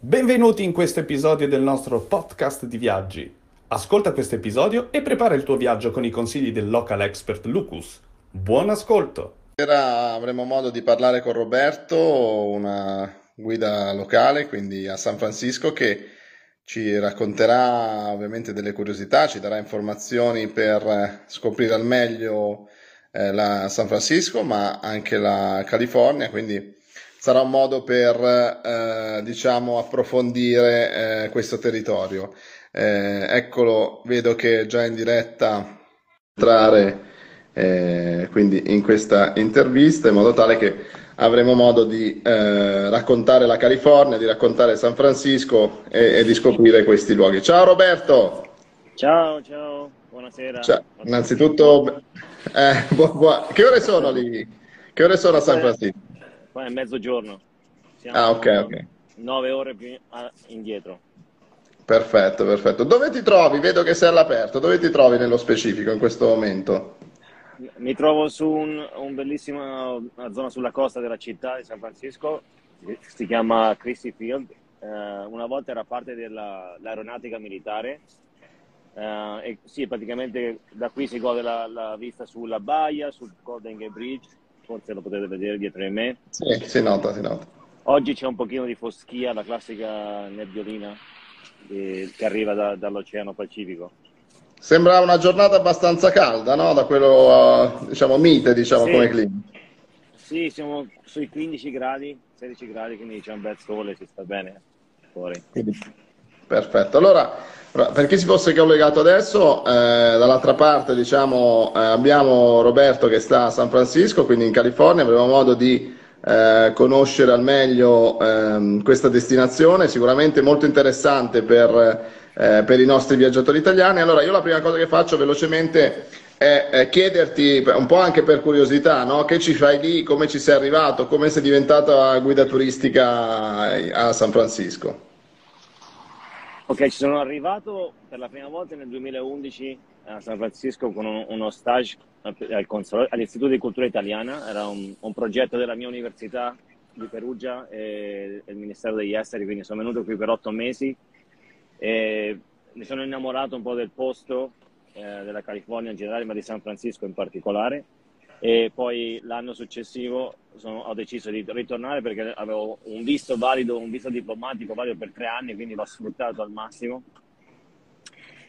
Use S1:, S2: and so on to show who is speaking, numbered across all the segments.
S1: Benvenuti in questo episodio del nostro podcast di viaggi. Ascolta questo episodio e prepara il tuo viaggio con i consigli del local expert Lucas. Buon ascolto!
S2: Stasera avremo modo di parlare con Roberto, una guida locale, quindi a San Francisco, che ci racconterà ovviamente delle curiosità, ci darà informazioni per scoprire al meglio eh, la San Francisco, ma anche la California, quindi sarà un modo per eh, diciamo approfondire eh, questo territorio. Eh, eccolo, vedo che è già in diretta entrare quindi in questa intervista in modo tale che avremo modo di eh, raccontare la California, di raccontare San Francisco e, e, di scoprire questi luoghi. Ciao Roberto!
S3: Ciao, ciao, buonasera.
S2: Ciao. Innanzitutto, eh, bu- bu- che ore sono lì? Che ore sono a San Francisco?
S3: Qua è mezzogiorno.
S2: Siamo ah, ok, ok.
S3: Nove ore più indietro.
S2: Perfetto, perfetto. Dove ti trovi? Vedo che sei all'aperto. Dove ti trovi nello specifico in questo momento?
S3: Mi trovo su un, un bellissima zona sulla costa della città di San Francisco, si chiama Christie Field. Uh, una volta era parte dell'aeronautica militare. Uh, e sì, praticamente da qui si gode la, la, vista sulla baia, sul Golden Gate Bridge, forse lo potete vedere dietro di me.
S2: Sì, si nota, si nota.
S3: Oggi c'è un pochino di foschia, la classica nebbiolina che, che arriva da, dall'Oceano Pacifico.
S2: Sembra una giornata abbastanza calda, no? Da quello, uh, diciamo, mite, diciamo, sì. come clima.
S3: Sì, siamo sui 15 gradi, 16 gradi, quindi c'è un bel sole, si sta bene fuori.
S2: Perfetto. Allora, per chi si fosse collegato adesso, eh, dall'altra parte, diciamo, eh, abbiamo Roberto che sta a San Francisco, quindi in California, avremo modo di eh, conoscere al meglio ehm, questa destinazione, sicuramente molto interessante per eh, per i nostri viaggiatori italiani. Allora, io la prima cosa che faccio velocemente è, chiederti, un po' anche per curiosità, no? che ci fai lì, come ci sei arrivato, come sei diventata guida turistica a San Francisco.
S3: Ok, ci sono arrivato per la prima volta nel 2011 a San Francisco con uno stage all'Istituto di Cultura Italiana, era un, un progetto della mia università di Perugia e il Ministero degli Esteri, quindi sono venuto qui per otto mesi e mi sono innamorato un po' del posto, eh, della California in generale, ma di San Francisco in particolare. E poi l'anno successivo sono, ho deciso di ritornare perché avevo un visto valido, un visto diplomatico valido per tre anni, quindi l'ho sfruttato al massimo.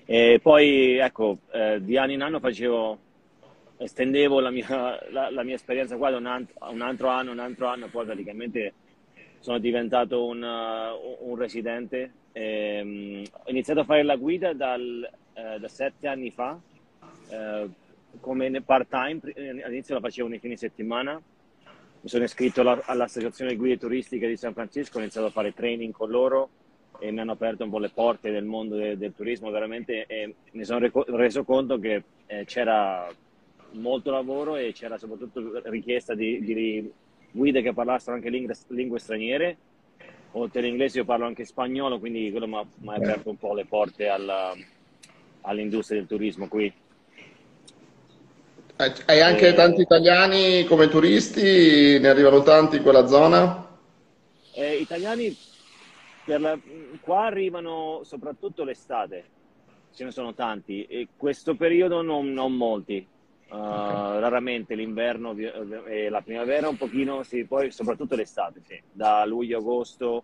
S3: E poi, ecco, eh, di anno in anno facevo, estendevo la mia, la, la mia esperienza qua da un, alt- un, altro anno, un altro anno, poi praticamente sono diventato un, uh, un residente eh, ho iniziato a fare la guida dal, eh, da sette anni fa, eh, come part time, all'inizio la facevo nei fine settimana, mi sono iscritto alla, all'associazione guide turistiche di San Francisco, ho iniziato a fare training con loro e mi hanno aperto un po' le porte del mondo de, del turismo veramente e mi sono reco- reso conto che eh, c'era molto lavoro e c'era soprattutto richiesta di, di guide che parlassero anche lingue, lingue straniere. Oltre all'inglese io parlo anche spagnolo, quindi quello mi ha aperto un po' le porte alla, all'industria del turismo qui.
S2: Hai anche e... tanti italiani come turisti? Ne arrivano tanti in quella zona?
S3: Eh, italiani la... qua arrivano soprattutto l'estate, ce ne sono tanti, e questo periodo non, non molti. Uh, okay. raramente l'inverno e la primavera un pochino, sì, poi soprattutto l'estate, sì. da luglio, agosto,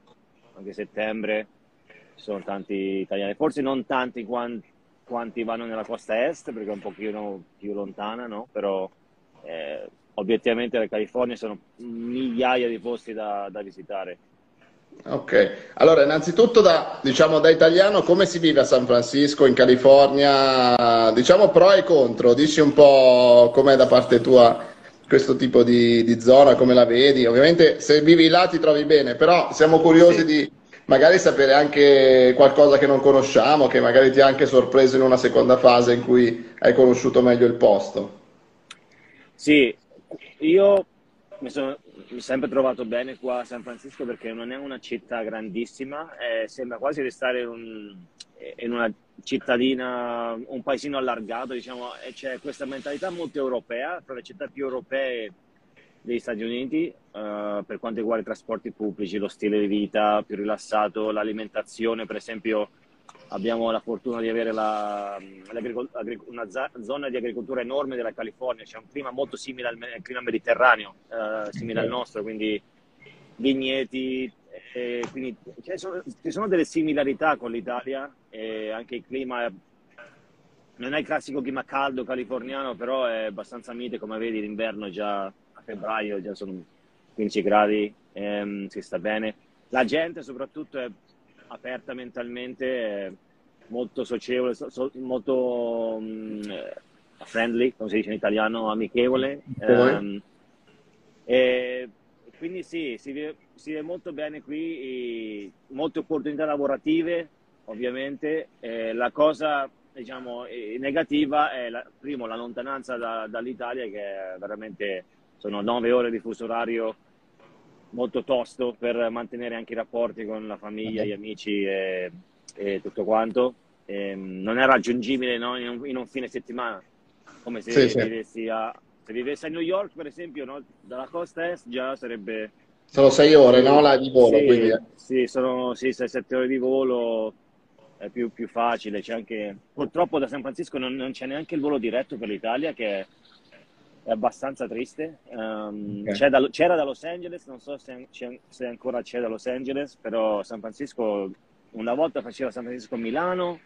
S3: anche settembre, ci sono tanti italiani, forse non tanti quanti, quanti vanno nella costa est perché è un pochino più lontana, no? però eh, obiettivamente la California sono migliaia di posti da, da visitare.
S2: Ok, allora innanzitutto da, diciamo, da italiano come si vive a San Francisco, in California, diciamo pro e contro, dici un po' com'è da parte tua questo tipo di, di zona, come la vedi, ovviamente se vivi là ti trovi bene, però siamo curiosi sì. di magari sapere anche qualcosa che non conosciamo, che magari ti ha anche sorpreso in una seconda fase in cui hai conosciuto meglio il posto.
S3: Sì, io mi sono sempre trovato bene qua a San Francisco perché non è una città grandissima, eh, sembra quasi di stare in, in, una cittadina, un paesino allargato, diciamo, e c'è questa mentalità molto europea, tra le città più europee degli Stati Uniti uh, per quanto riguarda i trasporti pubblici, lo stile di vita più rilassato, l'alimentazione, per esempio abbiamo la fortuna di avere la, una zona di agricoltura enorme della California, c'è un clima molto simile al, al clima mediterraneo, uh, simile al nostro, quindi vigneti, quindi ci sono, ci sono, delle similarità con l'Italia, e anche il clima non è il classico clima caldo californiano, però è abbastanza mite, come vedi l'inverno già a febbraio già sono 15 gradi, ehm, si sta bene. La gente soprattutto è aperta mentalmente, è molto socievole, so, molto um, friendly, come si dice in italiano, amichevole. Ehm, e quindi sì, si vive, si vive molto bene qui, molte opportunità lavorative ovviamente. Eh, la cosa diciamo, negativa è la, primo la lontananza da, dall'Italia che è veramente sono nove ore di fuso orario molto tosto per mantenere anche i rapporti con la famiglia, gli amici e, e tutto quanto. E, ehm, non è raggiungibile no? in, un, in, un, fine settimana come se sì, vivessi sì. a se vivessi a New York per esempio no? dalla costa est già sarebbe
S2: sono sei ore no? La di volo
S3: sì,
S2: quindi...
S3: sì sono sì, 6-7 ore di volo è più, più facile. C'è anche, purtroppo da San Francisco non, non, c'è neanche il volo diretto per l'Italia, che è, è abbastanza triste. Um, okay. da, c'era da Los Angeles, non so se, se, ancora c'è da Los Angeles, però San Francisco una volta faceva San Francisco-Milano,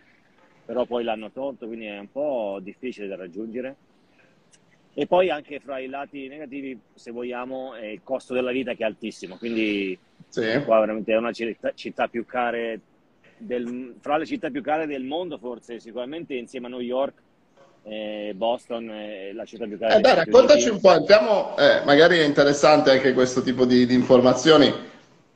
S3: però poi l'hanno tolto, quindi è un po' difficile da raggiungere. E poi anche fra i lati negativi, se vogliamo, è il costo della vita che è altissimo, quindi sì. qua veramente è una città, città più care del, fra le città più care del mondo, forse, sicuramente insieme a New York. Eh, Boston è la città più cara.
S2: Eh, dai, raccontaci un po', entriamo, eh, magari è interessante anche questo tipo di, di informazioni.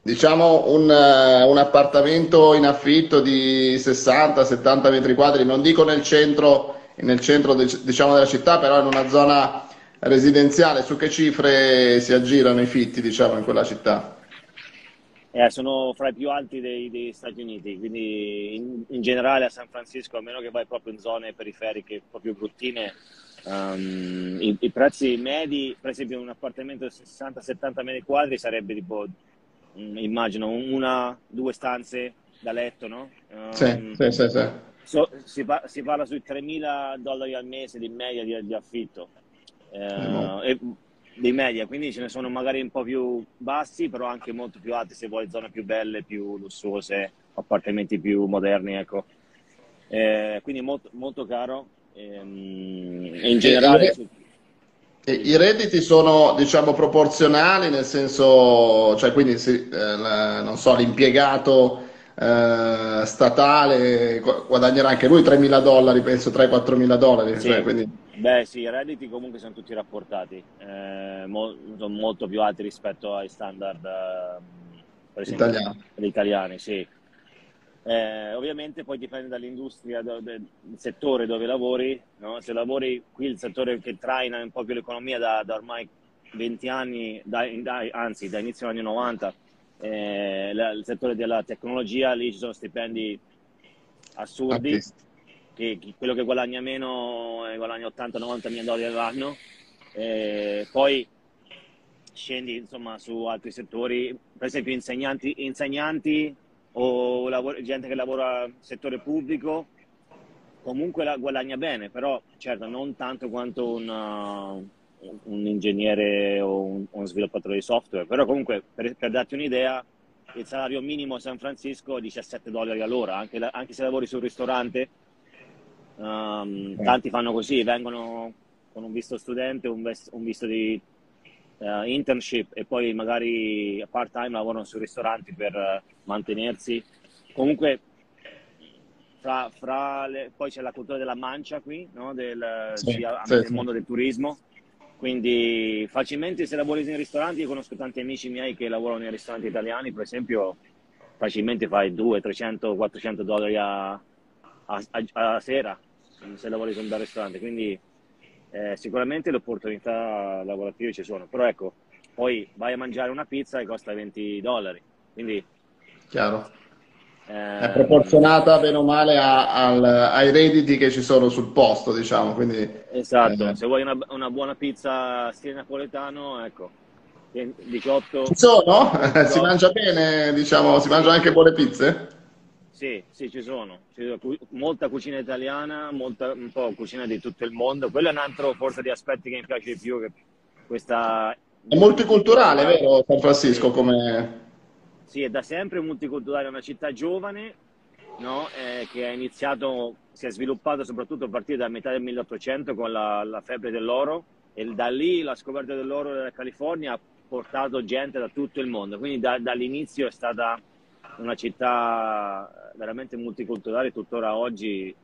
S2: Diciamo un, uh, un, appartamento in affitto di 60-70 metri quadri, non dico nel centro, nel centro de, diciamo, della città, però in una zona residenziale, su che cifre si aggirano i fitti diciamo, in quella città?
S3: Eh, sono fra i più alti dei, degli Stati Uniti, quindi in, in, generale a San Francisco, a meno che vai proprio in zone periferiche proprio bruttine, um, i, i, prezzi medi, per esempio un appartamento di 60-70 metri quadri sarebbe tipo, mm, immagino, una, due stanze da letto, no?
S2: Um, sì, sì, sì, sì.
S3: So, si, pa- si, parla sui 3.000 dollari al mese di media di, di affitto. Uh, e, dei media, quindi ce ne sono magari un po' più bassi, però anche molto più alti se vuoi zone più belle, più lussuose, appartamenti più moderni, ecco. Eh, quindi molto, molto caro. Ehm, in generale...
S2: I redditi sono, diciamo, proporzionali, nel senso, cioè, quindi, sì, eh, non so, l'impiegato eh, statale guadagnerà anche lui 3.000 dollari, penso 3-4 mila dollari.
S3: Sì.
S2: Cioè, quindi...
S3: Beh sì, i redditi comunque sono tutti rapportati, eh, mo- sono molto più alti rispetto ai standard
S2: eh, esempio, italiani.
S3: italiani sì. Eh, ovviamente poi dipende dall'industria, del settore dove lavori. No? Se lavori qui, il settore che traina un po' più l'economia da, da ormai 20 anni, da, da, anzi da inizio anni 90, eh, il settore della tecnologia, lì ci sono stipendi assurdi. Che, che quello che guadagna meno eh, guadagna 80-90 mila dollari all'anno. Eh, poi scendi insomma su altri settori, per esempio insegnanti, insegnanti o lavoro, gente che lavora nel settore pubblico, comunque la guadagna bene, però certo non tanto quanto una, un ingegnere o un, un, sviluppatore di software, però comunque per, per, darti un'idea il salario minimo a San Francisco è 17 dollari all'ora, anche, anche se lavori sul ristorante, um, tanti fanno così, vengono con un visto studente, un, ves- un visto di uh, internship e poi magari part time lavorano sui ristoranti per uh, mantenersi. Comunque fra, fra le, poi c'è la cultura della mancia qui, no? del, sì, sì, sì. mondo del turismo quindi facilmente se lavori nei ristoranti, io conosco tanti amici miei che lavorano nei ristoranti italiani, per esempio, facilmente fai 200, 300, 400 dollari a, a, a, a sera se lavori in un ristorante. Quindi eh, sicuramente le opportunità lavorative ci sono, però ecco, poi vai a mangiare una pizza e costa 20 dollari. Quindi,
S2: Chiaro è proporzionata bene o male a, al, ai redditi che ci sono sul posto, diciamo. Quindi,
S3: esatto, eh. se vuoi una, una, buona pizza stile napoletano, ecco, 18.
S2: Ci sono? si mangia bene, diciamo, si mangiano anche buone pizze?
S3: Sì, sì, ci sono. C'è molta cucina italiana, molta, un po' cucina di tutto il mondo. Quello è un altro forse di aspetti che mi piace di più, che questa...
S2: È multiculturale, vero San Francisco? Come...
S3: Sì, è da sempre multiculturale, è una città giovane no? eh, che ha iniziato, si è sviluppato soprattutto a partire da metà del 1800 con la, la febbre dell'oro e da lì la scoperta dell'oro della California ha portato gente da tutto il mondo, quindi da, dall'inizio è stata una città veramente multiculturale, tuttora oggi,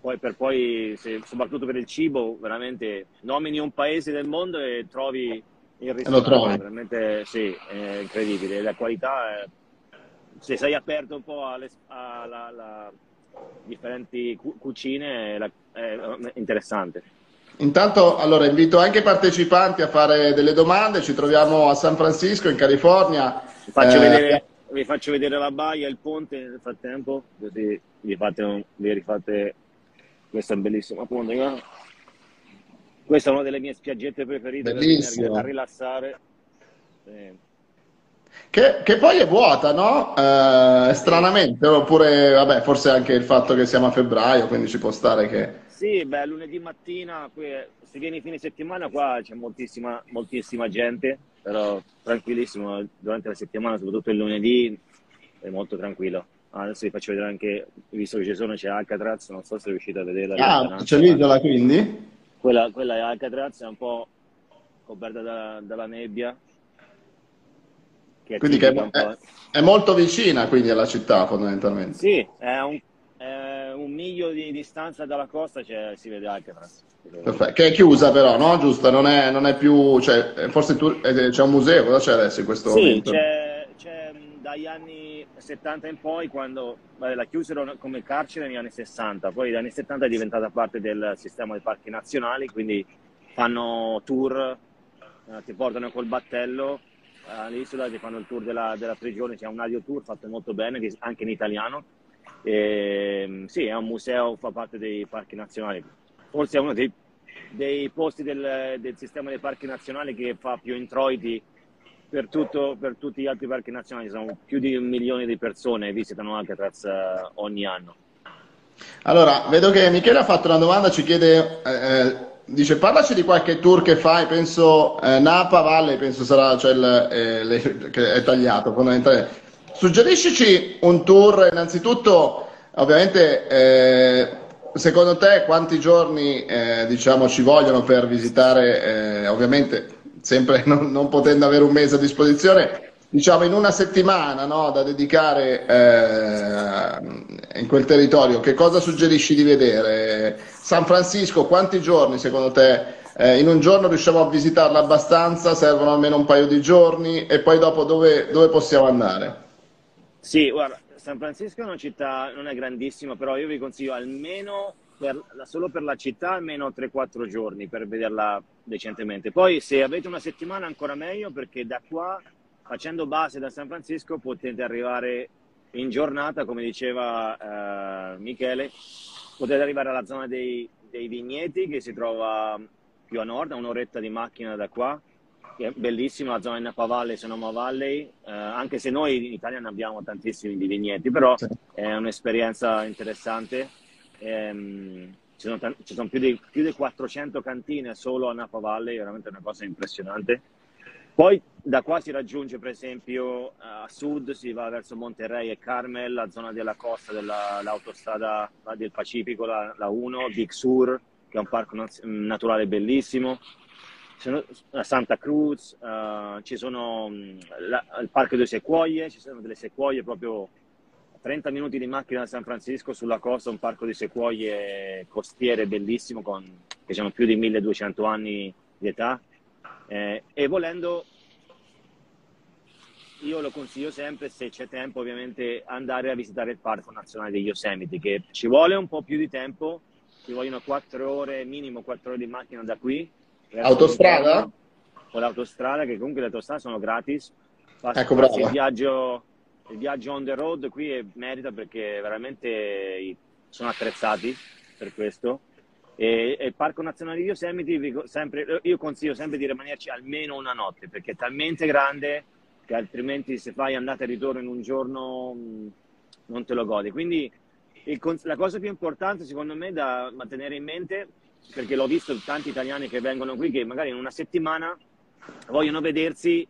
S3: poi per poi, se, soprattutto per il cibo, veramente nomini un paese del mondo e trovi il ristorante, veramente sì, è incredibile, la qualità è se sei aperto un po' alle alla, alla differenti cu- cucine è, è interessante.
S2: Intanto, allora, invito anche i partecipanti a fare delle domande. Ci troviamo a San Francisco, in California.
S3: Vi faccio, eh, vedere, vi faccio vedere, la baia, il ponte nel frattempo, così vi, fate un, vi rifate un bellissimo ponte. Questa è una delle mie spiaggette preferite
S2: Bellissimo.
S3: per rilassare. Eh.
S2: Che, che, poi è vuota, no? Eh, stranamente, oppure, vabbè, forse anche il fatto che siamo a febbraio, quindi ci può stare che...
S3: Sì, beh, lunedì mattina, qui, se vieni fine settimana qua c'è moltissima, moltissima gente, però tranquillissimo, durante la settimana, soprattutto il lunedì, è molto tranquillo. Adesso vi faccio vedere anche, visto che ci sono, c'è Alcatraz, non so se riuscite a vederla.
S2: Ah, c'è l'isola quindi?
S3: Quella, quella è Alcatraz, è un po' coperta da, dalla nebbia,
S2: che quindi che è, è, è, molto vicina quindi alla città fondamentalmente.
S3: Sì, è un, è un miglio di distanza dalla costa, cioè, si vede anche
S2: Perfetto. Che è chiusa però, no? Giusto? Non è, non è più... Cioè, forse tu, c'è un museo, cosa c'è adesso in questo
S3: sì,
S2: momento?
S3: C'è, dagli anni 70 in poi, quando vabbè, la chiusero come carcere negli anni 60, poi dagli anni 70 è diventata parte del sistema dei parchi nazionali, quindi fanno tour, eh, ti portano col battello all'isola che fanno il tour della, della prigione, c'è un audio tour fatto molto bene, anche in italiano. E, sì, è un museo, fa parte dei parchi nazionali. Forse è uno dei, dei posti del, del, sistema dei parchi nazionali che fa più introiti per, tutto, per tutti gli altri parchi nazionali. Sono più di un milione di persone che visitano Alcatraz uh, ogni anno.
S2: Allora, vedo che Michele ha fatto una domanda, ci chiede... Eh, eh dice parlaci di qualche tour che fai, penso eh, Napa Valle, penso sarà cioè il, eh, le, che è tagliato fondamentalmente. Suggeriscici un tour innanzitutto, ovviamente eh, secondo te quanti giorni eh, diciamo ci vogliono per visitare, eh, ovviamente sempre non, non, potendo avere un mese a disposizione, diciamo in una settimana no, da dedicare eh, in quel territorio, che cosa suggerisci di vedere? San Francisco, quanti giorni secondo te? Eh, in un giorno riusciamo a visitarla abbastanza, servono almeno un paio di giorni e poi dopo dove, dove possiamo andare?
S3: Sì, guarda, San Francisco è una città, non è grandissima, però io vi consiglio almeno per, solo per la città almeno 3-4 giorni per vederla decentemente. Poi se avete una settimana ancora meglio perché da qua facendo base da San Francisco potete arrivare in giornata, come diceva eh, Michele, potete arrivare alla zona dei, dei, vigneti che si trova più a nord, a un'oretta di macchina da qua, che è bellissima, la zona di Napa Valley, Sonoma Valley, eh, anche se noi in Italia ne abbiamo tantissimi di vigneti, però è un'esperienza interessante. Ehm, ci sono, ci sono più, di, più, di, 400 cantine solo a Napa Valley, veramente una cosa impressionante. Poi da qua si raggiunge per esempio a sud, si va verso Monterrey e Carmel, la zona della costa dell'autostrada del Pacifico, la, la 1, Big Sur, che è un parco naturale bellissimo. a Santa Cruz, uh, ci sono la, il parco delle sequoie, ci sono delle sequoie proprio 30 minuti di macchina da San Francisco sulla costa, un parco di sequoie costiere bellissimo con, che hanno più di 1200 anni di età eh, e volendo, io lo consiglio sempre, se c'è tempo ovviamente, andare a visitare il Parco Nazionale degli Yosemite, che ci vuole un po' più di tempo, ci vogliono 4 ore, minimo 4 ore di macchina da qui.
S2: Autostrada?
S3: Con l'autostrada, che comunque le autostrade sono gratis.
S2: Fas- ecco, bravo.
S3: Il viaggio, il viaggio on the road qui merita perché veramente sono attrezzati per questo E, e il Parco Nazionale di Yosemite, sempre, io consiglio sempre di rimanerci almeno una notte perché è talmente grande che altrimenti se fai andata e ritorno in un giorno mh, non te lo godi. Quindi il, la cosa più importante secondo me da mantenere in mente, perché l'ho visto tanti italiani che vengono qui che magari in una settimana vogliono vedersi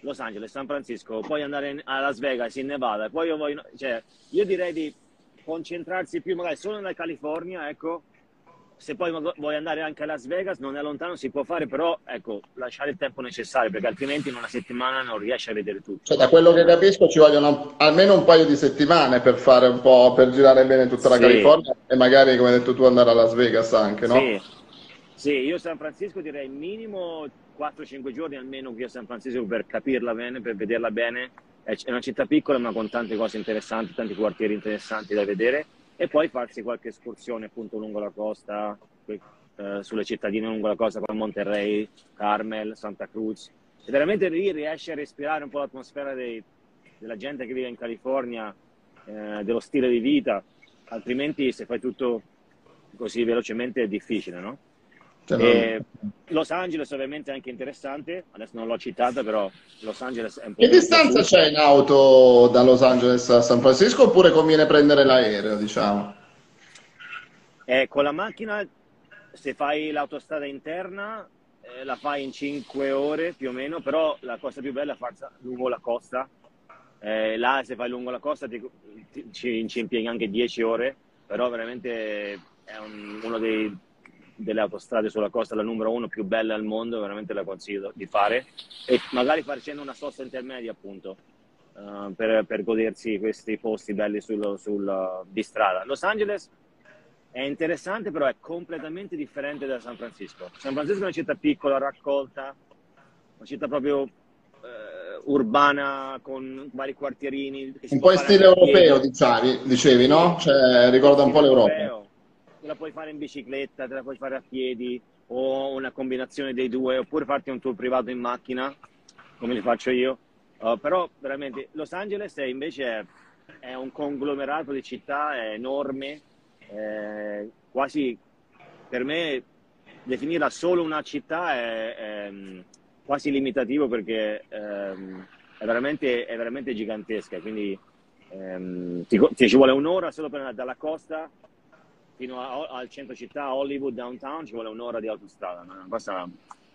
S3: Los Angeles, San Francisco, poi andare a Las Vegas, in Nevada, poi io voglio, cioè, io direi di concentrarsi più magari solo nella California, ecco, se poi vuoi andare anche a Las Vegas, non è lontano, si può fare, però ecco, lasciare il tempo necessario, perché altrimenti in una settimana non riesci a vedere tutto.
S2: Cioè, da quello che capisco ci vogliono almeno un paio di settimane per fare un po', per girare bene tutta la sì. California e magari, come hai detto tu, andare a Las Vegas anche, no?
S3: Sì, sì io San Francisco direi minimo 4-5 giorni almeno qui a San Francisco per capirla bene, per vederla bene. È una città piccola ma con tante cose interessanti, tanti quartieri interessanti da vedere e poi farsi qualche escursione appunto lungo la costa, eh, sulle cittadine lungo la costa come Monterrey, Carmel, Santa Cruz. E veramente lì riesci a respirare un po' l'atmosfera dei, della gente che vive in California, eh, dello stile di vita, altrimenti se fai tutto così velocemente è difficile, no? Cioè, Los Angeles ovviamente è anche interessante, adesso non l'ho citata, però Los Angeles è un po'...
S2: Che distanza c'è in auto da Los Angeles a San Francisco oppure conviene prendere l'aereo, diciamo?
S3: Eh, con la macchina, se fai l'autostrada interna, eh, la fai in 5 ore più o meno, però la cosa più bella è farla lungo la costa. Eh, là se fai lungo la costa ti, ti, ci, ci impieghi anche 10 ore, però veramente è un, uno dei delle autostrade sulla costa, la numero uno più bella al mondo, veramente la consiglio di fare e magari facendo una sosta intermedia appunto uh, per, per, godersi questi posti belli sul, sul, di strada. Los Angeles è interessante però è completamente differente da San Francisco. San Francisco è una città piccola, raccolta, una città proprio uh, urbana con vari quartierini.
S2: Un po' in stile europeo, diciamo, dicevi, no? Cioè, ricorda un po' l'Europa
S3: te la puoi fare in bicicletta, te la puoi fare a piedi o una combinazione dei due, oppure farti un tour privato in macchina, come li faccio io. Uh, però veramente Los Angeles è invece è, un conglomerato di città, è enorme, è quasi per me definirla solo una città è, è quasi limitativo perché ehm, è, veramente, è veramente gigantesca, quindi ehm, ti, ti, ci vuole un'ora solo per andare dalla costa fino a, al centro città, Hollywood, downtown, ci vuole un'ora di autostrada, una cosa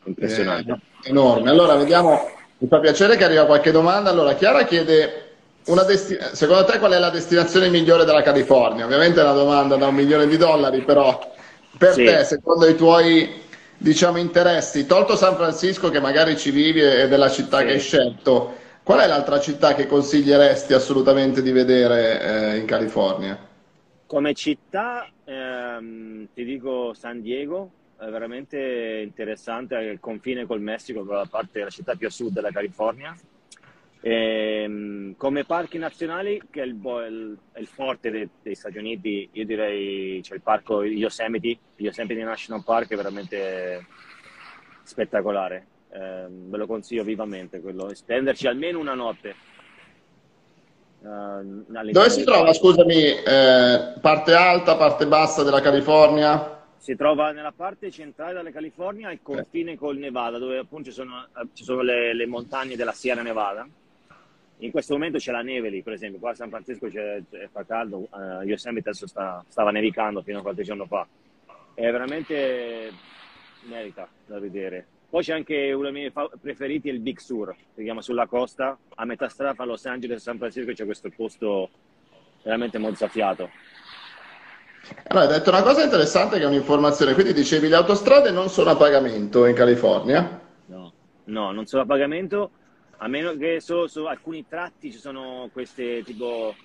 S3: impressionante.
S2: Eh, enorme. Allora, vediamo, mi fa piacere che arriva qualche domanda. Allora, Chiara chiede, desti- secondo te qual è la destinazione migliore della California? Ovviamente è una domanda da un milione di dollari, però per sì. te, secondo i tuoi diciamo, interessi, tolto San Francisco che magari ci vivi ed è la città sì. che hai scelto, qual è l'altra città che consiglieresti assolutamente di vedere eh, in California?
S3: Come città ehm, ti dico San Diego, è veramente interessante, il confine col Messico, la parte della città più a sud della California. E, ehm, come parchi nazionali, che è il, il, il forte dei, dei, Stati Uniti, io direi c'è il parco Yosemite, Yosemite National Park è veramente spettacolare, eh, ve lo consiglio vivamente quello, spenderci almeno una notte
S2: Dove si trova, scusami, eh, parte alta, parte bassa della California?
S3: Si trova nella parte centrale della California, al confine col Nevada, dove appunto ci sono, eh, ci sono le, le, montagne della Sierra Nevada. In questo momento c'è la neve lì, per esempio, qua a San Francisco c'è, c'è, fa caldo, uh, Yosemite adesso sta, stava nevicando fino a qualche giorno fa. È veramente merita da vedere. Poi c'è anche uno dei miei preferiti, il Big Sur, si chiama sulla costa, a metà strada fra Los Angeles e San Francisco c'è questo posto veramente mozzafiato.
S2: Allora, hai detto una cosa interessante che è un'informazione, quindi dicevi le autostrade non sono a pagamento in California?
S3: No, no non sono a pagamento, a meno che solo su alcuni tratti ci sono queste tipo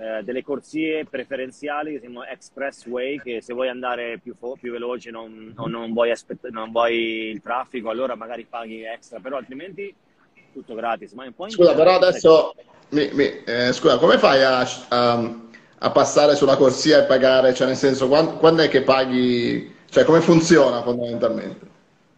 S3: eh, delle corsie preferenziali che si chiamano expressway che se vuoi andare più, fo- più veloce non, non, non, vuoi aspett- non vuoi il traffico allora magari paghi extra però altrimenti tutto gratis.
S2: Ma scusa però adesso mi, mi, eh, scusa come fai a, a, a, passare sulla corsia e pagare? Cioè nel senso quando, quando è che paghi? Cioè come funziona fondamentalmente?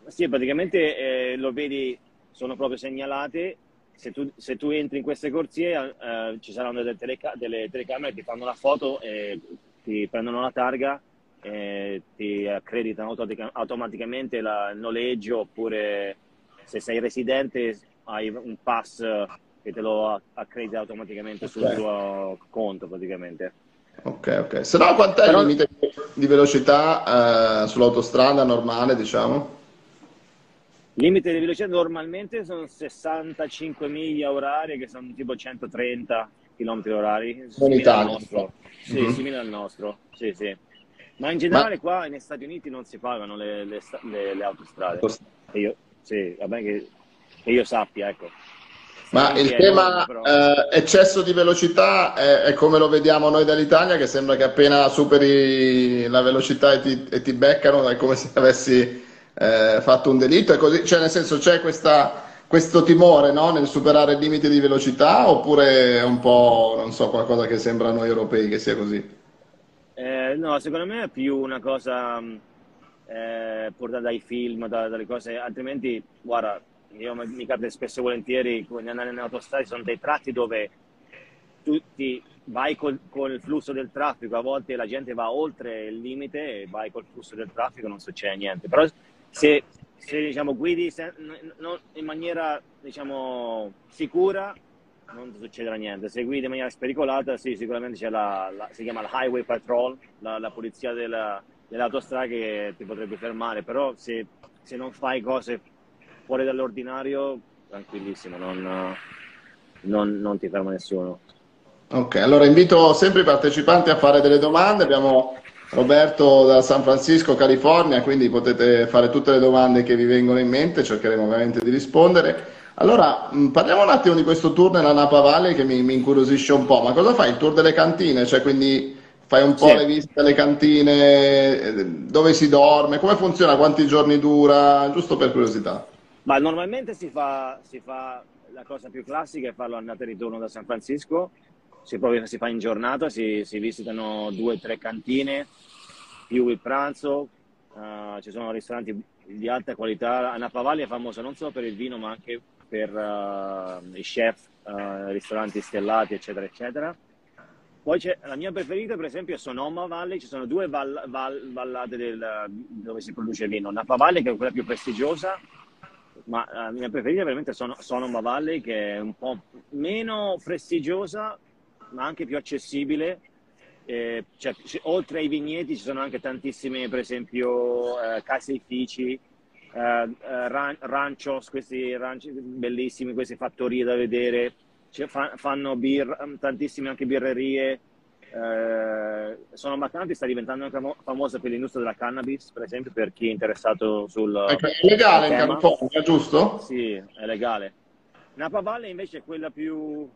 S3: Sì praticamente eh, lo vedi sono proprio segnalate se tu, se tu, entri in queste corsie eh, ci saranno delle, teleca- delle, telecamere che ti fanno la foto e ti prendono la targa eh, ti accreditano automaticamente il noleggio oppure se sei residente hai un pass che te lo accredita automaticamente okay. sul tuo conto praticamente.
S2: Ok, ok. Se no, quant'è Però... il limite di velocità eh, sull'autostrada normale, diciamo?
S3: Limite di velocità normalmente sono 65 miglia orarie, che sono tipo 130 km orari.
S2: In Italia.
S3: Sì, mm-hmm. simile al nostro. Sì, sì. Ma in generale Ma... qua negli Stati Uniti non si pagano le, le, le, le autostrade. Io, sì, vabbè che, che io sappia, ecco.
S2: Ma il tema eh, eccesso di velocità è, è, come lo vediamo noi dall'Italia, che sembra che appena superi la velocità e ti, e ti beccano è come se avessi eh, fatto un delitto. Così, cioè, nel senso, c'è questa, questo timore no, nel superare il limite di velocità oppure è un po', non so, qualcosa che sembra a noi europei che sia così?
S3: Eh, no, secondo me è più una cosa mm, eh, portata dai film, da, dalle cose, altrimenti, guarda, io mi capita spesso e volentieri quando andare in autostrada, sono dei tratti dove tutti vai col, col, flusso del traffico, a volte la gente va oltre il limite e vai col flusso del traffico non succede niente. Però se, se diciamo, guidi se, non, in maniera diciamo, sicura non succederà niente. Se guidi in maniera spericolata, sì, sicuramente c'è la, la si chiama il Highway Patrol, la, la polizia della, dell'autostrada che ti potrebbe fermare, però se, se non fai cose fuori dall'ordinario, tranquillissimo, non, non, non ti ferma nessuno.
S2: Ok, allora invito sempre i partecipanti a fare delle domande. Abbiamo Roberto da San Francisco, California, quindi potete fare tutte le domande che vi vengono in mente, cercheremo ovviamente di rispondere. Allora, parliamo un attimo di questo tour nella Napa Valley che mi, mi incuriosisce un po', ma cosa fai? Il tour delle cantine? Cioè, quindi fai un po' sì. le visite alle cantine, eh, dove si dorme, come funziona, quanti giorni dura, giusto per curiosità.
S3: Ma normalmente si fa, si fa, la cosa più classica è farlo andata e ritorno da San Francisco, si, proprio, si fa in giornata, si, si visitano due o tre cantine, più il pranzo, uh, ci sono ristoranti di alta qualità. Napa Valley è famosa non solo per il vino ma anche per uh, i chef, uh, ristoranti stellati eccetera eccetera. Poi c'è la mia preferita, per esempio, è Sonoma Valley. Ci sono due val, val, vallate del, dove si produce vino. Napa Valley, che è quella più prestigiosa, ma la mia preferita veramente sono Sonoma Valley che è un po' meno prestigiosa ma anche più accessibile eh, cioè, oltre ai vigneti ci sono anche tantissime per esempio eh, caseifici eh, eh, ran- ranchos questi ranci bellissimi queste fattorie da vedere cioè, fa- fanno bir- tantissime anche birrerie eh, sono bastanti, sta diventando anche famosa per l'industria della cannabis, per esempio, per chi è interessato sul.
S2: È legale in California, giusto?
S3: Sì, è legale. Napa Valley invece è quella più,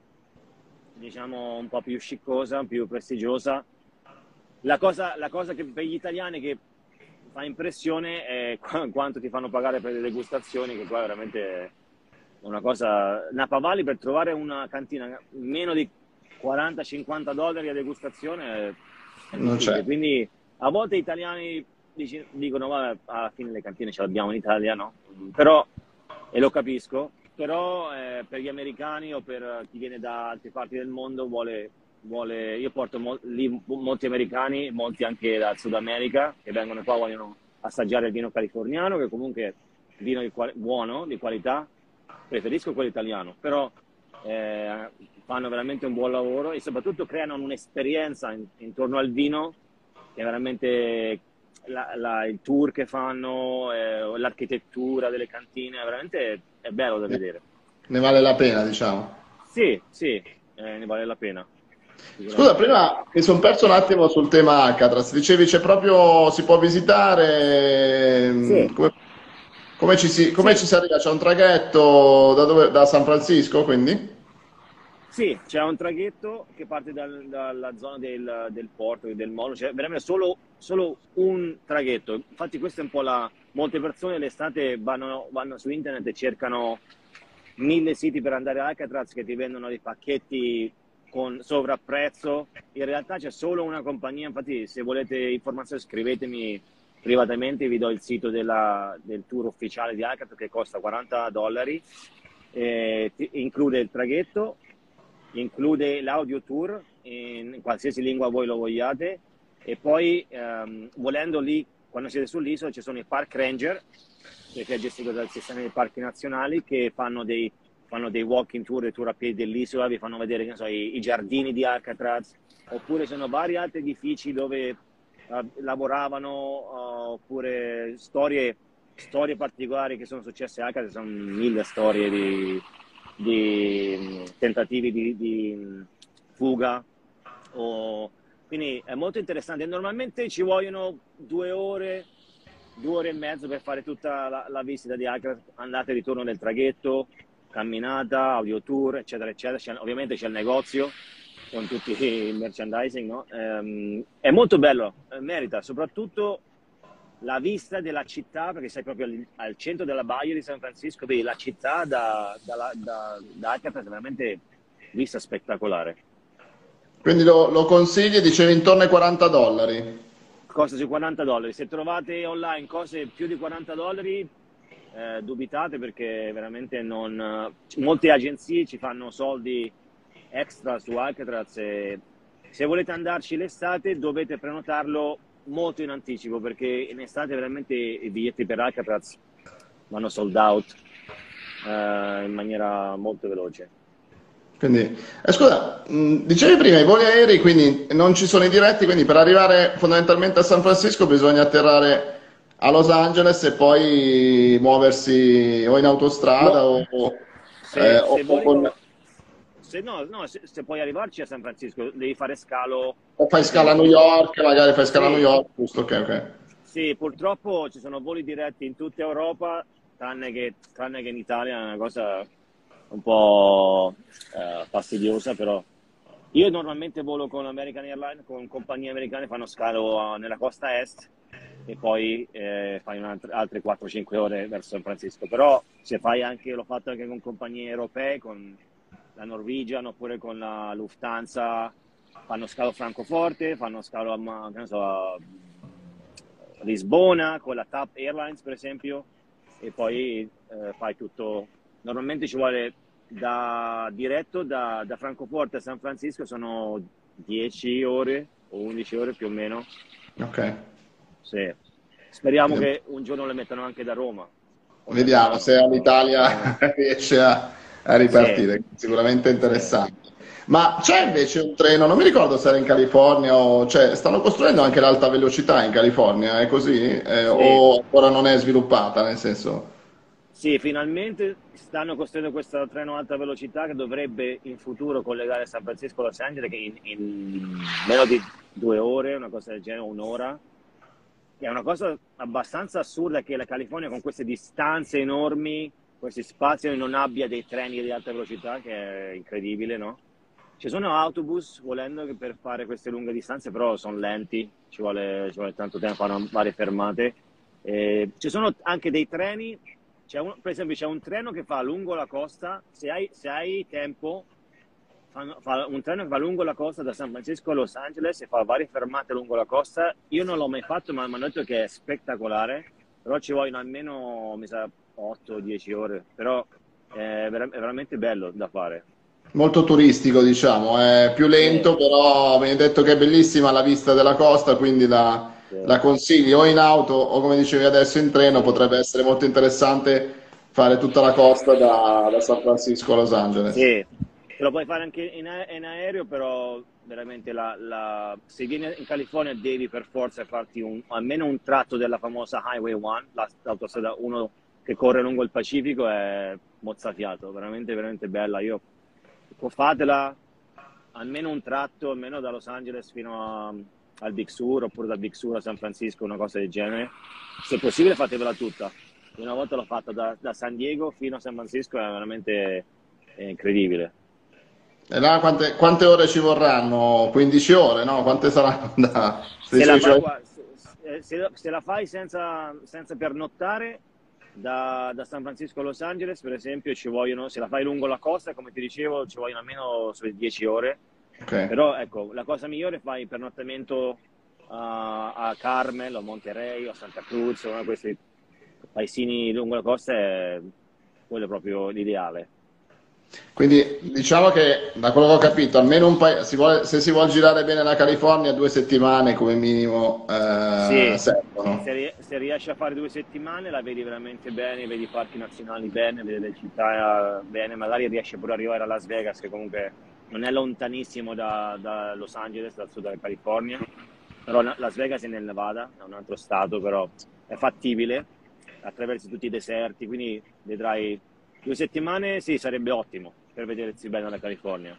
S3: diciamo, un po' più sciccosa, più prestigiosa. La cosa, la cosa che per gli italiani che fa impressione è quanto ti fanno pagare per le degustazioni, che qua è veramente una cosa. Napa Valley per trovare una cantina meno di 40-50 dollari a degustazione
S2: non c'è.
S3: Quindi a volte gli italiani dicono vabbè, alla fine le cantine ce l'abbiamo in Italia, no? Però, e lo capisco, però eh, per gli americani o per chi viene da altre parti del mondo vuole, vuole io porto mo- lì molti americani, molti anche dal Sud America che vengono qua vogliono assaggiare il vino californiano che comunque è vino di quali- buono, di qualità, preferisco quello italiano, però eh, fanno veramente un buon lavoro e soprattutto creano un'esperienza in, intorno al vino che è veramente la, la, il tour che fanno, eh, l'architettura delle cantine, veramente è bello da vedere.
S2: Ne vale la pena, diciamo.
S3: Sì, sì, eh, ne vale la pena.
S2: Scusa, prima mi sono perso un attimo sul tema Alcatraz. Dicevi c'è proprio, si può visitare. Sì. Come, come, ci si, come sì. ci si arriva? C'è un traghetto da, dove, da San Francisco, quindi?
S3: Sì, c'è un traghetto che parte dal, dalla zona del, del porto e del molo, c'è veramente solo, solo, un traghetto. Infatti questa è un po' la... Molte persone l'estate vanno, vanno su internet e cercano mille siti per andare a Alcatraz che ti vendono dei pacchetti con sovrapprezzo. In realtà c'è solo una compagnia, infatti se volete informazioni scrivetemi privatamente, vi do il sito della, del tour ufficiale di Alcatraz che costa 40 dollari, eh, include il traghetto include l'audio tour in qualsiasi lingua voi lo vogliate E poi, ehm, volendo lì, quando siete sull'isola, ci sono i park ranger, che è gestito dal sistema dei parchi nazionali, che fanno dei, fanno dei walking tour, dei tour a piedi dell'isola, vi fanno vedere so, i, i, giardini di Alcatraz, oppure sono vari altri edifici dove uh, lavoravano, uh, oppure storie, storie, particolari che sono successe a Alcatraz, sono mille storie di, di mm, tentativi di, di fuga. O, quindi è molto interessante. Normalmente ci vogliono due ore due ore e mezzo per fare tutta la, la visita di Accra, andata e ritorno del traghetto, camminata, audio tour, eccetera, eccetera. C'è, ovviamente c'è il negozio con tutti il merchandising, no? ehm, è molto bello, eh, merita, soprattutto la vista della città, perché sei proprio al, al centro della baia di San Francisco, vedi la città da, da, da, da Alcatraz, è veramente vista spettacolare.
S2: Quindi lo, lo consigli, dicevi intorno ai 40 dollari?
S3: costa sui 40 dollari. Se trovate online cose più di 40 dollari, eh, dubitate perché veramente non... Molte agenzie ci fanno soldi extra su Alcatraz e se volete andarci l'estate dovete prenotarlo molto in anticipo perché in estate veramente i biglietti per Alcatraz vanno sold out eh, in maniera molto veloce.
S2: Quindi, eh, scusa, mh, dicevi prima i voli aerei, quindi non ci sono i diretti, quindi per arrivare fondamentalmente a San Francisco bisogna atterrare a Los Angeles e poi muoversi o in autostrada no. o,
S3: se, eh, se o con... Se, no, no se, se, puoi arrivarci a San Francisco devi fare scalo.
S2: O fai scala a New York, magari fai scala sì. a New York, giusto? Ok, ok.
S3: Sì, purtroppo ci sono voli diretti in tutta Europa, tranne che, tranne che in Italia, è una cosa un po' eh, fastidiosa, però io normalmente volo con American Airlines, con compagnie americane, fanno scalo nella costa est e poi eh, fai altre 4-5 ore verso San Francisco. Però se fai anche, l'ho fatto anche con compagnie europee, con la Norwegian oppure con la Lufthansa, fanno scalo a Francoforte, fanno scalo a, so, a Lisbona con la TAP Airlines per esempio e poi eh, fai tutto normalmente ci vuole da, diretto da, da Francoforte a San Francisco sono 10 ore o 11 ore più o meno.
S2: Ok.
S3: Sì. Speriamo che un giorno le mettano anche da Roma.
S2: Vediamo se all'Italia riesce a, a ripartire, sì. sicuramente interessante. Ma c'è invece un treno, non mi ricordo se era in California o cioè, stanno costruendo anche l'alta velocità in California, è così? Eh, sì. O ancora non è sviluppata, nel senso?
S3: Sì, finalmente stanno costruendo questo treno a alta velocità che dovrebbe in futuro collegare San Francisco a Los Angeles che in, in meno di due ore, una cosa del genere, un'ora. È una cosa abbastanza assurda che la California con queste distanze enormi, questi spazi, non abbia dei treni di alta velocità, che è incredibile, no? Ci sono autobus volendo per fare queste lunghe distanze, però sono lenti, ci vuole, ci vuole tanto tempo, fanno varie fermate. E ci sono anche dei treni un, per esempio c'è un treno che fa lungo la costa, se hai, se hai tempo, fa, fa un treno che va lungo la costa da San Francisco a Los Angeles e fa varie fermate lungo la costa. Io non l'ho mai fatto, ma mi hanno detto che è spettacolare, però ci vogliono almeno, mi sa, 8-10 ore, però è, ver- è veramente bello da fare
S2: molto turistico, diciamo, è più lento, però mi hai detto che è bellissima la vista della costa, quindi la, la consigli o in auto o come dicevi adesso in treno, potrebbe essere molto interessante fare tutta la costa da, da San Francisco a Los Angeles.
S3: Sì, lo puoi fare anche in, in aereo, però veramente la, la, se vieni in California devi per forza farti un, almeno un tratto della famosa Highway 1, l'autostrada 1 che corre lungo il Pacifico, è mozzafiato, veramente, veramente bella. Io fatela almeno un tratto, almeno da Los Angeles fino a, al Big Sur oppure dal Big Sur a San Francisco, una cosa del genere. Se possibile fatevela tutta. Una volta l'ho fatta da, da San Diego fino a San Francisco, è veramente è incredibile.
S2: E là quante, quante, ore ci vorranno? 15 ore, no? Quante saranno da...
S3: Se la, fai, se, se, se la fai senza, senza pernottare, da, da, San Francisco a Los Angeles, per esempio, ci vogliono, se la fai lungo la costa, come ti dicevo, ci vogliono almeno sulle 10 ore Okay. Però ecco, la cosa migliore fai il pernottamento uh, a Carmel o Monterey o a Santa Cruz, uno di questi paesini lungo la costa, è quello proprio l'ideale.
S2: Quindi diciamo che da quello che ho capito, almeno un paio, si vuole, se si vuole girare bene la California, due settimane come minimo eh,
S3: Sì,
S2: servono.
S3: se, se riesci a fare due settimane la vedi veramente bene, vedi i parchi nazionali bene, vedi le città eh, bene, magari riesci pure ad arrivare a Las Vegas, che comunque non è lontanissimo da, da Los Angeles, dal sud della California, però Las Vegas è nel Nevada, è un altro stato, però è fattibile, attraversi tutti i deserti, quindi vedrai due settimane, sì, sarebbe ottimo per vedersi bene la California.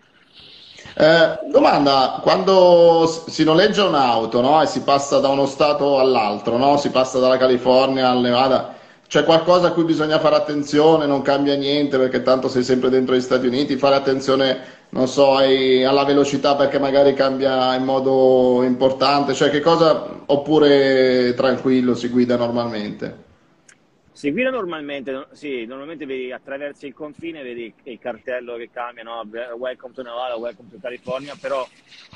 S2: Eh, domanda, quando si noleggia un'auto, no, e si passa da uno stato all'altro, no? Si passa dalla California al Nevada, c'è qualcosa a cui bisogna fare attenzione, non cambia niente perché tanto sei sempre dentro gli Stati Uniti, fare attenzione, non so, alla velocità perché magari cambia in modo importante, cioè che cosa, oppure tranquillo, si guida normalmente?
S3: Si guida normalmente, no- sì, normalmente vedi attraversi il confine, vedi il cartello che cambia, no? Welcome to Nevada, welcome to California, però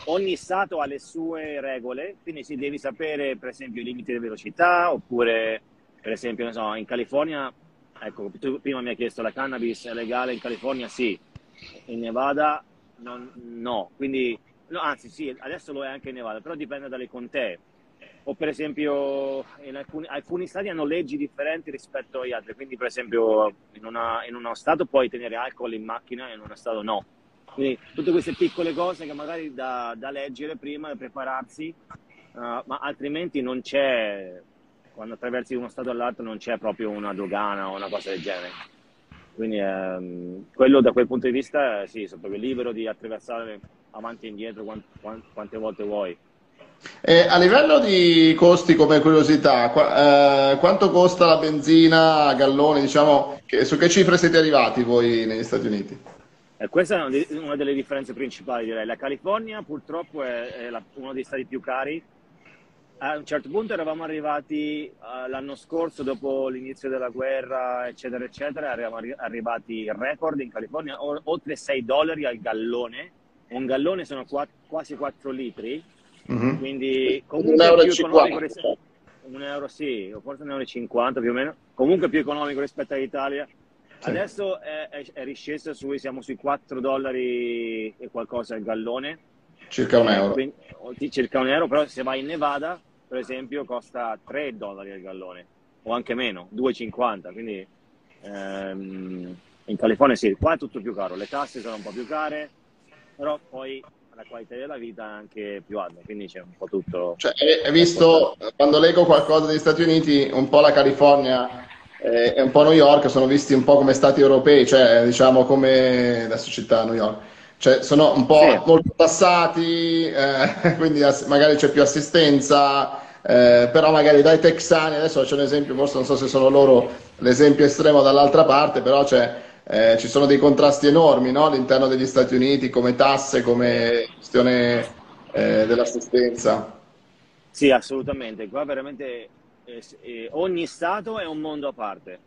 S3: ogni stato ha le sue regole, quindi si devi sapere per esempio i limiti di velocità, oppure per esempio, non so, in California, ecco, tu prima mi hai chiesto la cannabis è legale in California? Sì, in Nevada non- no, quindi, no, anzi sì, adesso lo è anche in Nevada, però dipende dalle contee o per esempio alcuni, alcuni stati hanno leggi differenti rispetto agli altri, quindi per esempio in, una- in uno stato puoi tenere alcol in macchina e in uno stato no. Quindi tutte queste piccole cose che magari da, da leggere prima, da prepararsi, eh, ma altrimenti non c'è, quando attraversi uno stato all'altro non c'è proprio una dogana o una cosa del genere. Quindi ehm, quello da quel punto di vista, eh, sì, sono proprio libero di attraversare avanti e indietro quant- quant- quante volte vuoi.
S2: E a livello di costi come curiosità, qua- eh, quanto costa la benzina a gallone? Diciamo, che- su che cifre siete arrivati voi negli Stati Uniti?
S3: E questa è una delle differenze principali, direi. La California purtroppo è, è la- uno dei stati più cari. A un certo punto eravamo arrivati eh, l'anno scorso, dopo l'inizio della guerra, eccetera, eccetera, eravamo arri- arrivati in record in California, o- oltre 6 dollari al gallone. Un gallone sono qua- quasi 4 litri,
S2: Mhm.
S3: quindi
S2: Un
S3: comunque
S2: euro e
S3: più economico
S2: cinquanta.
S3: rispetto un euro sì, o forse un euro e 50 più o meno, comunque più economico rispetto all'Italia.
S2: Sì.
S3: Adesso è, è, è risceso sui, siamo sui 4 dollari e qualcosa al gallone,
S2: Circa un euro.
S3: quindi- circa un euro, però se vai in Nevada, per esempio, costa 3 dollari al gallone, o anche meno, 2,50, quindi ehm, in California sì, qua è tutto più caro, le tasse sono un po' più care, però poi la qualità della vita è anche più alta, quindi c'è un po' tutto...
S2: Cioè, hai visto, quando leggo qualcosa degli Stati Uniti, un po' la California eh, e un po' New York sono visti un po' come stati europei, cioè diciamo come adesso città New York. Cioè, sono un po'
S3: Sì.
S2: molto tassati, eh, quindi ass- magari c'è più assistenza, eh, però magari dai texani, adesso c'è un esempio, forse non so se sono loro l'esempio estremo dall'altra parte, però c'è, eh, ci sono dei contrasti enormi, no? All'interno degli Stati Uniti, come tasse, come gestione, eh, dell'assistenza.
S3: Sì, assolutamente. Qua veramente eh, eh, ogni stato è un mondo a parte.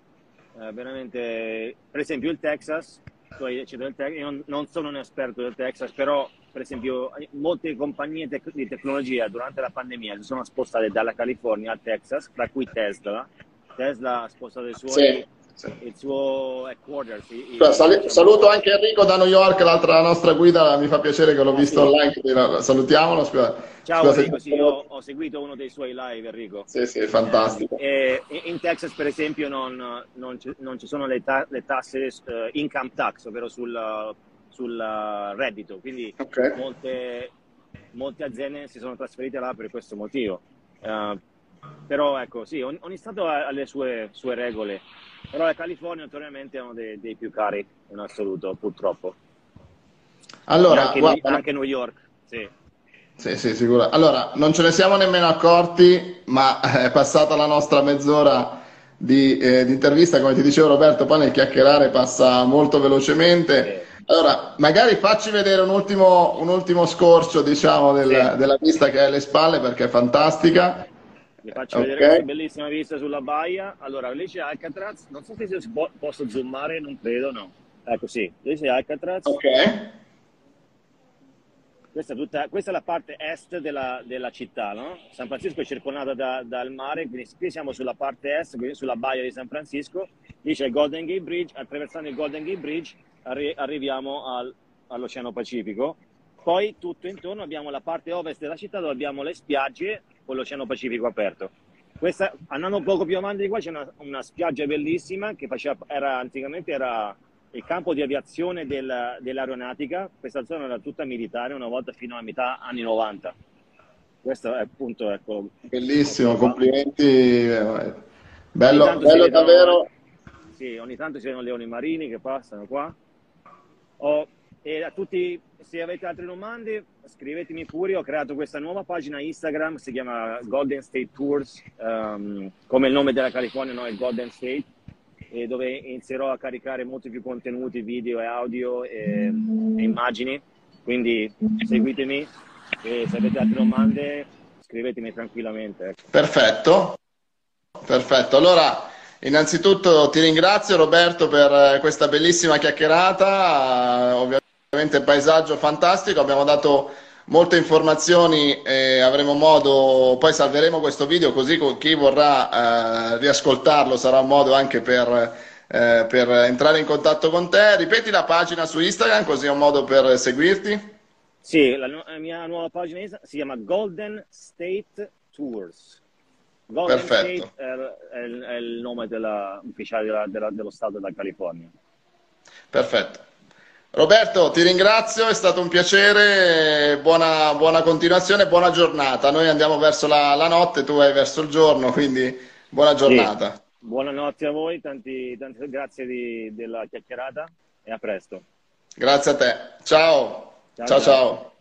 S3: Veramente, per esempio il Texas, Tex- io non, non sono un esperto del Texas, però per esempio molte compagnie tec- di tecnologia durante la pandemia si sono spostate dalla California al Texas, tra cui Tesla. Tesla ha spostato i suoi,
S2: sì.
S3: Il suo headquarters. i- i-
S2: Allora, sali-
S3: diciamo-
S2: saluto anche Enrico da New York, l'altra nostra guida, mi fa piacere che l'ho
S3: Ah,
S2: visto
S3: sì.
S2: online, quindi lo- salutiamolo. Scusa,
S3: Ciao
S2: scusa se-
S3: Enrico, sì, io ho seguito uno dei suoi live, Enrico.
S2: Sì, sì, fantastico.
S3: Eh, in in Texas, per esempio, non, non ci, non ci sono le, ta- le tasse eh, income tax, ovvero sul, sul eh, reddito, quindi
S2: Ok.
S3: molte, molte aziende si sono trasferite là per questo motivo. Eh, però ecco, sì, ogni, ogni stato ha, ha le sue, sue regole, però la California notoriamente è uno dei, dei più cari in assoluto, purtroppo.
S2: Allora,
S3: anche,
S2: guarda,
S3: anche New York, sì.
S2: Sì, sì, sicuro. Allora, non ce ne siamo nemmeno accorti, ma è passata la nostra mezz'ora di, eh, di intervista, come ti dicevo Roberto, poi nel chiacchierare passa molto velocemente. Allora, magari facci vedere un ultimo, un ultimo scorcio, diciamo, del-
S3: Sì.
S2: della vista che hai alle spalle, perché è fantastica.
S3: Vi faccio
S2: Ok.
S3: vedere questa bellissima vista sulla baia. Allora, lì c'è Alcatraz. Non so se può- posso zoomare, non credo, no. Ecco, sì, lì c'è Alcatraz.
S2: Ok,
S3: Questa è, tutta, questa è la parte est della, della città, no? San Francisco è circondata da- dal mare, quindi qui siamo sulla parte est, quindi sulla baia di San Francisco. Lì c'è il Golden Gate Bridge. Attraversando il Golden Gate Bridge arri- arriviamo al, all'Oceano Pacifico. Poi tutto intorno abbiamo la parte ovest della città dove abbiamo le spiagge con l'Oceano Pacifico aperto. Questa, andando un poco più avanti di qua c'è una, una spiaggia bellissima che faceva, era, anticamente era il campo di aviazione del, dell'aeronautica. Questa zona era tutta militare una volta fino a metà anni 90. Questo è appunto ecco,
S2: bellissimo, complimenti. Bello, bello davvero.
S3: Sì, ogni tanto ci sono leoni marini che passano qua. Oh, e a tutti, se avete altre domande, scrivetemi pure. Ho creato questa nuova pagina Instagram, si chiama Golden State Tours, um, come il nome della California, no? è Golden State, dove inizierò a caricare molti più contenuti, video e audio e, e immagini. Quindi seguitemi e se avete altre domande scrivetemi tranquillamente. Ecco.
S2: Perfetto, perfetto. Allora, innanzitutto ti ringrazio Roberto per questa bellissima chiacchierata, ovviamente paesaggio fantastico, abbiamo dato molte informazioni e avremo modo, poi salveremo questo video così chi vorrà eh, riascoltarlo sarà un modo anche per, eh, per entrare in contatto con te. Ripeti la pagina su Instagram così è un modo per seguirti.
S3: Sì, la, la mia nuova pagina si chiama Golden State Tours. Golden Perfetto. State è, è, è il nome della, ufficiale della, della, dello Stato della California.
S2: Perfetto. Roberto, ti ringrazio, è stato un piacere, buona, buona continuazione, buona giornata. Noi andiamo verso la, la, notte, tu vai verso il giorno, quindi buona giornata. Sì.
S3: Buonanotte a voi, tanti, tanti grazie di, della chiacchierata e a presto.
S2: Grazie a te. Ciao. Ciao ciao. ciao.